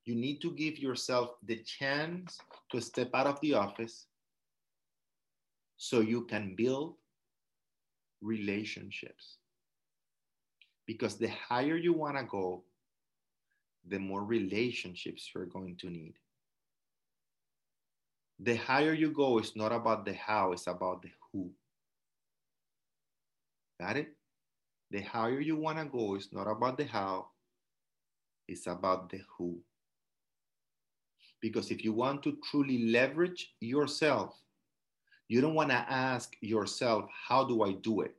you need to give yourself the chance to step out of the office so you can build relationships because the higher you want to go, the more relationships you're going to need. The higher you go, it's not about the how, it's about the who. Got it? The higher you want to go, it's not about the how, it's about the who. Because if you want to truly leverage yourself, you don't want to ask yourself, How do I do it?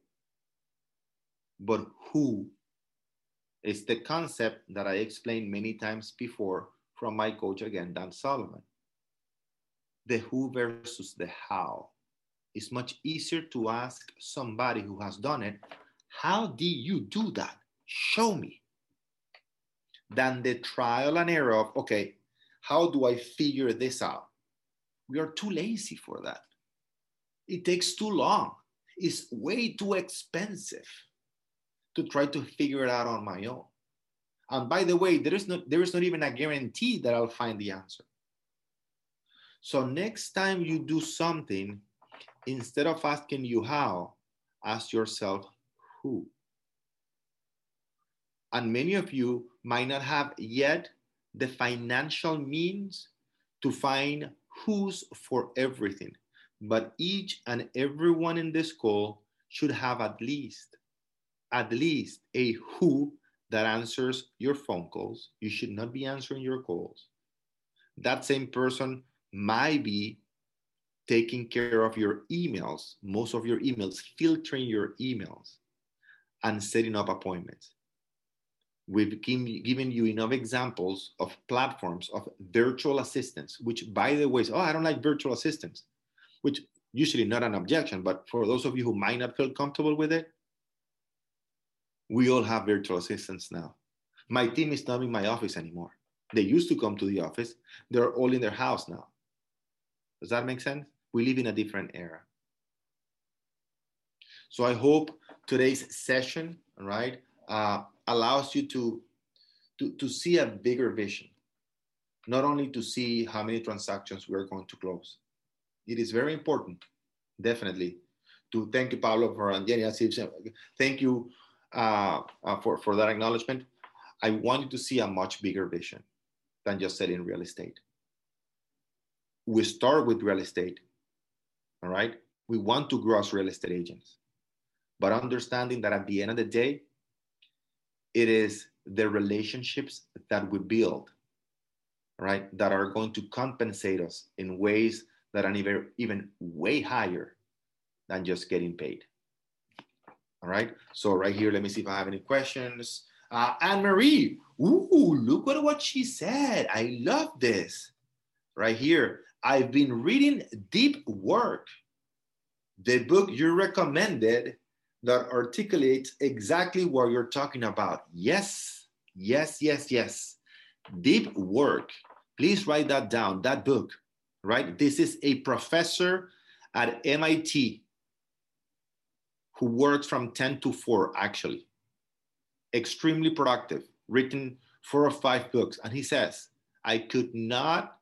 But who it's the concept that I explained many times before from my coach again, Dan Sullivan. The who versus the how. It's much easier to ask somebody who has done it, how did you do that? Show me. Than the trial and error of, okay, how do I figure this out? We are too lazy for that. It takes too long. It's way too expensive to try to figure it out on my own. And by the way, there is not there is not even a guarantee that I'll find the answer. So next time you do something, instead of asking you how, ask yourself who. And many of you might not have yet the financial means to find who's for everything. But each and everyone in this call should have at least, at least a who that answers your phone calls. You should not be answering your calls. That same person might be taking care of your emails, most of your emails, filtering your emails, and setting up appointments. We've given you enough examples of platforms of virtual assistants, which, by the way, oh, I don't like virtual assistants, which usually not an objection, but for those of you who might not feel comfortable with it, we all have virtual assistants now. My team is not in my office anymore. They used to come to the office. They're all in their house now. Does that make sense? We live in a different era. So I hope today's session, right, uh, allows you to, to, to see a bigger vision, not only to see how many transactions we're going to close. It is very important, definitely, to thank you, Pablo, for Thank you uh, uh, for, for that acknowledgement. I want you to see a much bigger vision than just selling real estate. We start with real estate, all right? We want to grow as real estate agents, but understanding that at the end of the day, it is the relationships that we build, right, that are going to compensate us in ways that are even, even way higher than just getting paid. All right. So right here, let me see if I have any questions. Uh, Anne Marie, ooh, look at what she said. I love this. Right here, I've been reading Deep Work, the book you recommended that articulates exactly what you're talking about. Yes, yes, yes, yes. Deep Work. Please write that down, that book, right? This is a professor at MIT who works from 10 to 4, actually. Extremely productive, written four or five books. And he says, I could not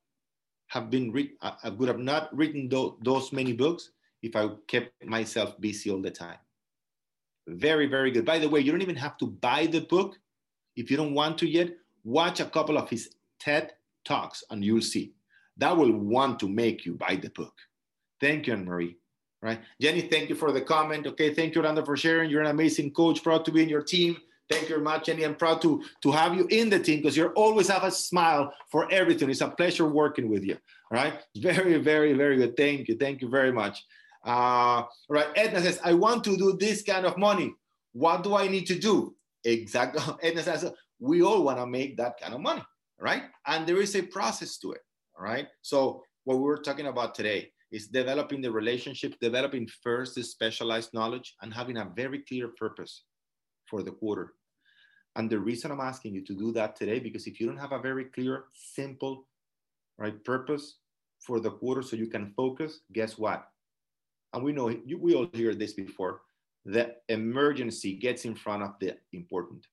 have been, re- I would have not written th- those many books if I kept myself busy all the time. Very, very good. By the way, you don't even have to buy the book. If you don't want to yet, watch a couple of his TED Talks and you'll see. That will want to make you buy the book. Thank you, Anne Marie right? Jenny, thank you for the comment. Okay, thank you, Orlando, for sharing. You're an amazing coach. Proud to be in your team. Thank you very much, Jenny. I'm proud to, to have you in the team because you always have a smile for everything. It's a pleasure working with you. All right. Very, very, very good. Thank you. Thank you very much. Uh, right. Edna says, I want to do this kind of money. What do I need to do? Exactly. Edna says, we all want to make that kind of money. Right. And there is a process to it. All right. So, what we're talking about today, is developing the relationship, developing first the specialized knowledge, and having a very clear purpose for the quarter. And the reason I'm asking you to do that today, because if you don't have a very clear, simple, right purpose for the quarter, so you can focus, guess what? And we know we all hear this before. The emergency gets in front of the important.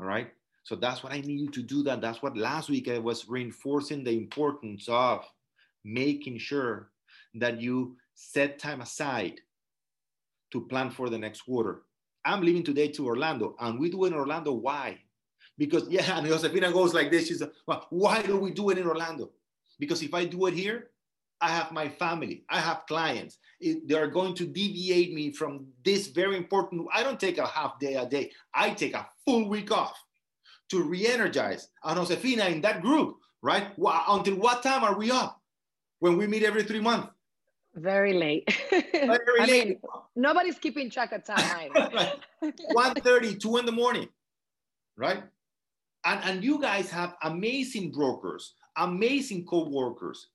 All right. So that's what I need you to do. That. That's what last week I was reinforcing the importance of making sure that you set time aside to plan for the next quarter. I'm leaving today to Orlando, and we do in Orlando. Why? Because yeah, and Josefina goes like this. She's like, well, why do we do it in Orlando? Because if I do it here, I have my family, I have clients. It, they are going to deviate me from this very important. I don't take a half day a day. I take a full week off to re-energize. And Josefina in that group, right? Until what time are we up? when we meet every three months? Very late. Very I late. Mean, nobody's keeping track of time. right. 1.30, 2 in the morning, right? And, and you guys have amazing brokers, amazing co-workers.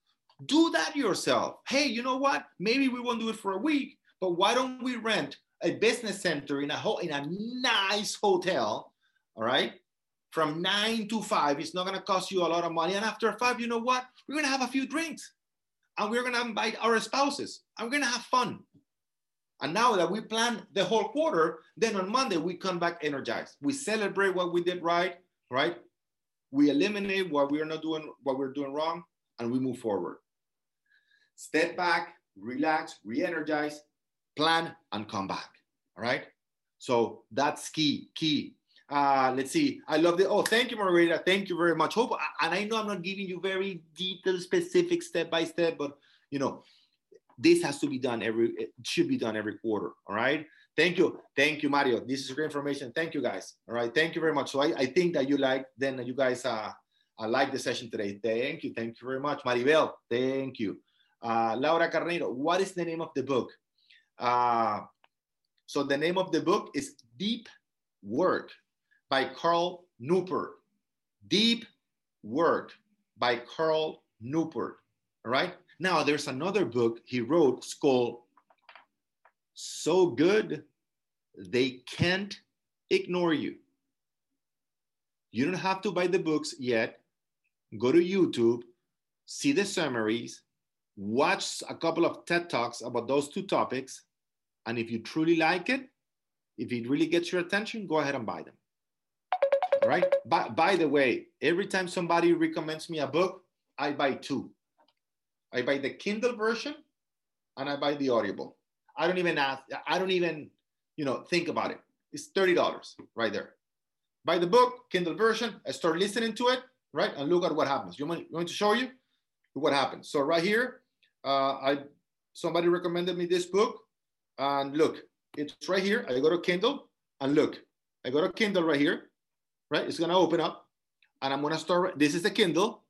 Do that yourself. Hey, you know what? Maybe we won't do it for a week, but why don't we rent a business center in a ho- in a nice hotel, all right? From nine to five, it's not gonna cost you a lot of money. And after five, you know what? We're gonna have a few drinks and we're gonna invite our spouses we're gonna have fun. And now that we plan the whole quarter, then on Monday we come back energized. We celebrate what we did right, right? We eliminate what we are not doing, what we're doing wrong, and we move forward. Step back, relax, re-energize, plan, and come back. All right. So that's key, key. Uh, let's see. I love it. Oh, thank you, Margarita. Thank you very much. Hope, and I know I'm not giving you very detailed, specific, step by step, but you know, this has to be done every. It should be done every quarter. All right. Thank you. Thank you, Mario. This is great information. Thank you, guys. All right. Thank you very much. So I, I think that you like, then you guys uh, I like the session today. Thank you. Thank you very much. Maribel, thank you. Uh, Laura Carneiro, what is the name of the book? Uh, so the name of the book is Deep Work by Carl Newport. Deep Work by Carl Newport. All right. Now there's another book he wrote. Called So Good They Can't Ignore You. You don't have to buy the books yet. Go to YouTube, see the summaries, watch a couple of TED Talks about those two topics. And if you truly like it, if it really gets your attention, go ahead and buy them. All right. By, by the way, every time somebody recommends me a book, I buy two. I buy the Kindle version and I buy the Audible. I don't even ask, I don't even, you know, think about it. It's $30 right there. Buy the book, Kindle version, I start listening to it, right? And look at what happens. You want, you want to show you what happens. So right here, uh, I somebody recommended me this book, and look, it's right here. I go to Kindle, and look, I go to Kindle right here, right? It's gonna open up, and I'm gonna start. This is the Kindle,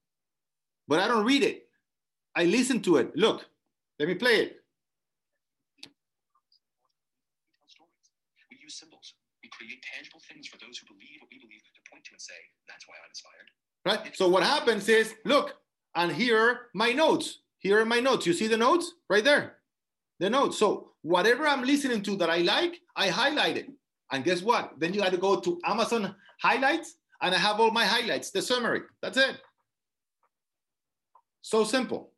but I don't read it. I listen to it. Look, let me play it. We use symbols. We create tangible things for those who believe what we believe to point to and say, that's why I'm inspired. Right? So what happens is, look, and here are my notes. Here are my notes. You see the notes right there? The notes. So whatever I'm listening to that I like, I highlight it. And guess what? Then you got to go to Amazon highlights and I have all my highlights, the summary. That's it. So simple.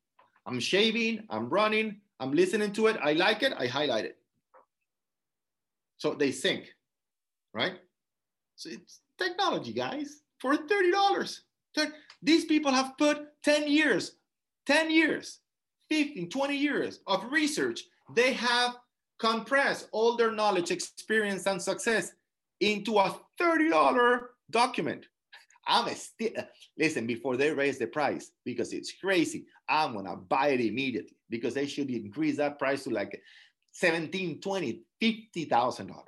I'm shaving, I'm running, I'm listening to it. I like it, I highlight it. So they sync, right? So it's technology, guys, for $30. These people have put 10 years, 10 years, 15, 20 years of research. They have compressed all their knowledge, experience, and success into a $30 document. I'm still listen before they raise the price because it's crazy. I'm gonna buy it immediately because they should increase that price to like 17, 20, 50 thousand dollars.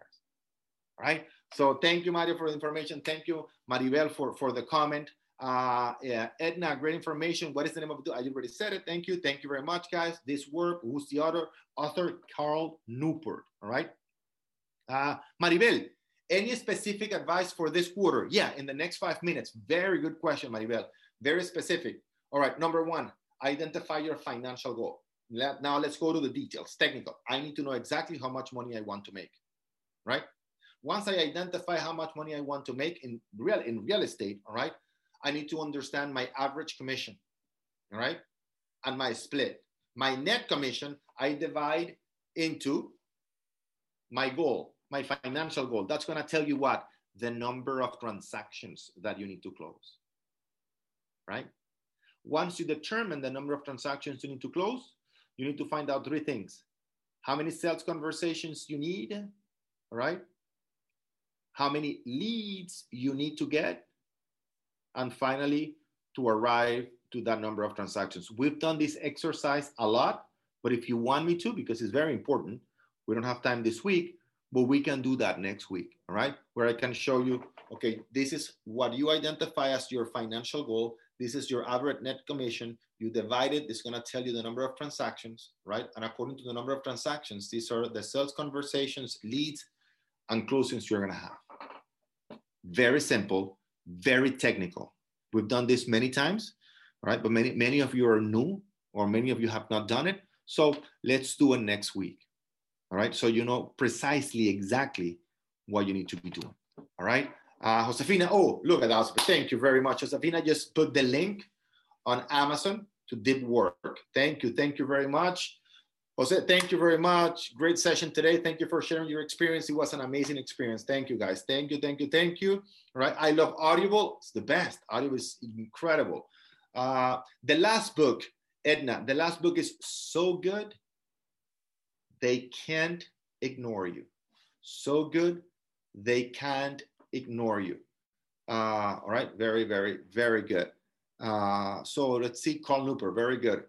Right. So thank you, Mario, for the information. Thank you, Maribel, for, for the comment. Uh, yeah, Edna, great information. What is the name of the? I already said it. Thank you. Thank you very much, guys. This work, who's the author? Author Carl Newport. All right. Uh, Maribel, any specific advice for this quarter? Yeah, in the next five minutes. Very good question, Maribel. Very specific. All right. Number one, identify your financial goal. Let, now let's go to the details. Technical. I need to know exactly how much money I want to make. Right. Once I identify how much money I want to make in real in real estate, all right, I need to understand my average commission, all right, and my split. My net commission, I divide into my goal, my financial goal. That's going to tell you what? The number of transactions that you need to close, right? Once you determine the number of transactions you need to close, you need to find out three things. How many sales conversations you need, all right? how many leads you need to get, and finally, to arrive to that number of transactions. We've done this exercise a lot, but if you want me to, because it's very important, we don't have time this week, but we can do that next week, all right? Where I can show you, okay, this is what you identify as your financial goal. This is your average net commission. You divide it, it's gonna tell you the number of transactions, right? And according to the number of transactions, these are the sales conversations, leads, and closings you're gonna have. Very simple, very technical. We've done this many times, right? But many, many of you are new or many of you have not done it. So let's do it next week. All right. So you know precisely exactly what you need to be doing. All right. Uh, Josefina, oh, look at that. Thank you very much. Josefina just put the link on Amazon. to deep work. Thank you. Thank you very much. Jose, thank you very much. Great session today. Thank you for sharing your experience. It was an amazing experience. Thank you, guys. Thank you, thank you, thank you. All right. I love Audible. It's the best. Audible is incredible. Uh, the last book, Edna, the last book is so good, they can't ignore you. So good, they can't ignore you. Uh, all right. Very, very, very good. Uh, so let's see, Carl Nooper. Very good.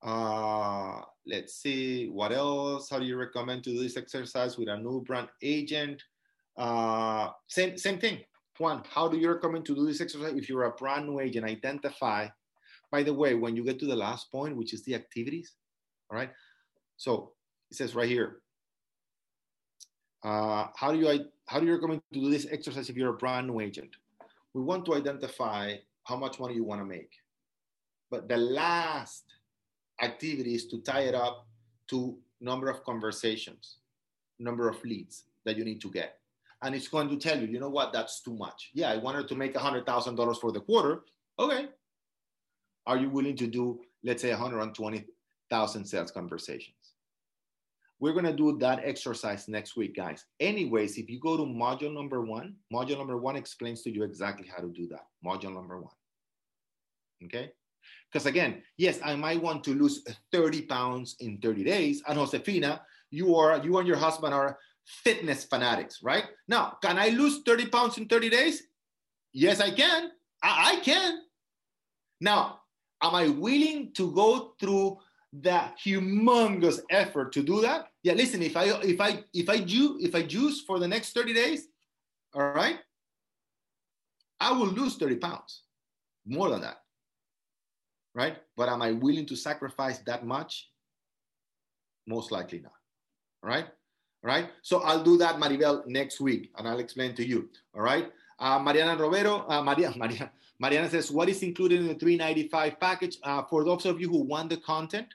Uh, let's see what else. How do you recommend to do this exercise with a new brand agent? Uh, same same thing. Juan, how do you recommend to do this exercise if you're a brand new agent? Identify. By the way, when you get to the last point, which is the activities, all right. So it says right here. Uh, how do you how do you recommend to do this exercise if you're a brand new agent? We want to identify how much money you want to make, but the last activities to tie it up to number of conversations, number of leads that you need to get. And it's going to tell you, you know what, that's too much. Yeah, I wanted to make $100,000 for the quarter. Okay. Are you willing to do, let's say, 120,000 sales conversations? We're going to do that exercise next week, guys. Anyways, if you go to module number one, module number one explains to you exactly how to do that. Module number one. Okay. Because again, yes, I might want to lose 30 pounds in 30 days. And Josefina, you are you and your husband are fitness fanatics, right? Now, can I lose 30 pounds in 30 days? Yes, I can. I, I can. Now, am I willing to go through the humongous effort to do that? Yeah, listen, if I if I if I do if I juice for the next 30 days, all right, I will lose 30 pounds. More than that right? But am I willing to sacrifice that much? Most likely not, right? Right, so I'll do that, Maribel, next week, and I'll explain to you, all right? Uh, Mariana Romero, uh, Maria, Maria, Mariana says, what is included in the 395 package? Uh, for those of you who want the content,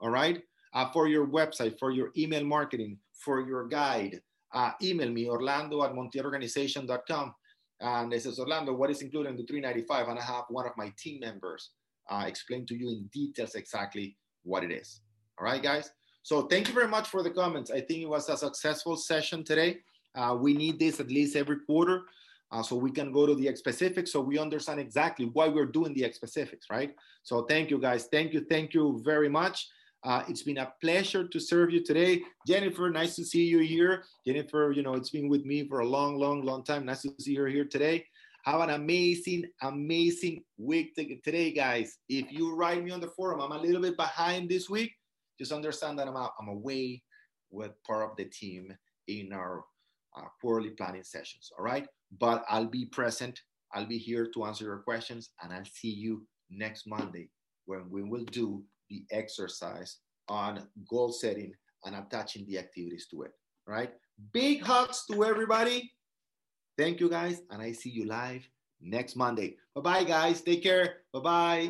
all right, uh, for your website, for your email marketing, for your guide, uh, email me, orlando at montielorganization.com. And it says, Orlando, what is included in the 395? And I have one of my team members uh, explain to you in details exactly what it is. All right, guys. So thank you very much for the comments. I think it was a successful session today. Uh, we need this at least every quarter uh, so we can go to the specifics so we understand exactly why we're doing the specifics, right? So thank you, guys. Thank you. Thank you very much. Uh, it's been a pleasure to serve you today. Jennifer, nice to see you here. Jennifer, you know, it's been with me for a long, long, long time. Nice to see her here today. Have an amazing, amazing week today, guys. If you write me on the forum, I'm a little bit behind this week. Just understand that I'm, I'm away with part of the team in our uh, quarterly planning sessions. All right. But I'll be present. I'll be here to answer your questions, and I'll see you next Monday when we will do the exercise on goal setting and attaching the activities to it. Right. Big hugs to everybody. Thank you guys, and I see you live next Monday. Bye bye, guys. Take care. Bye bye.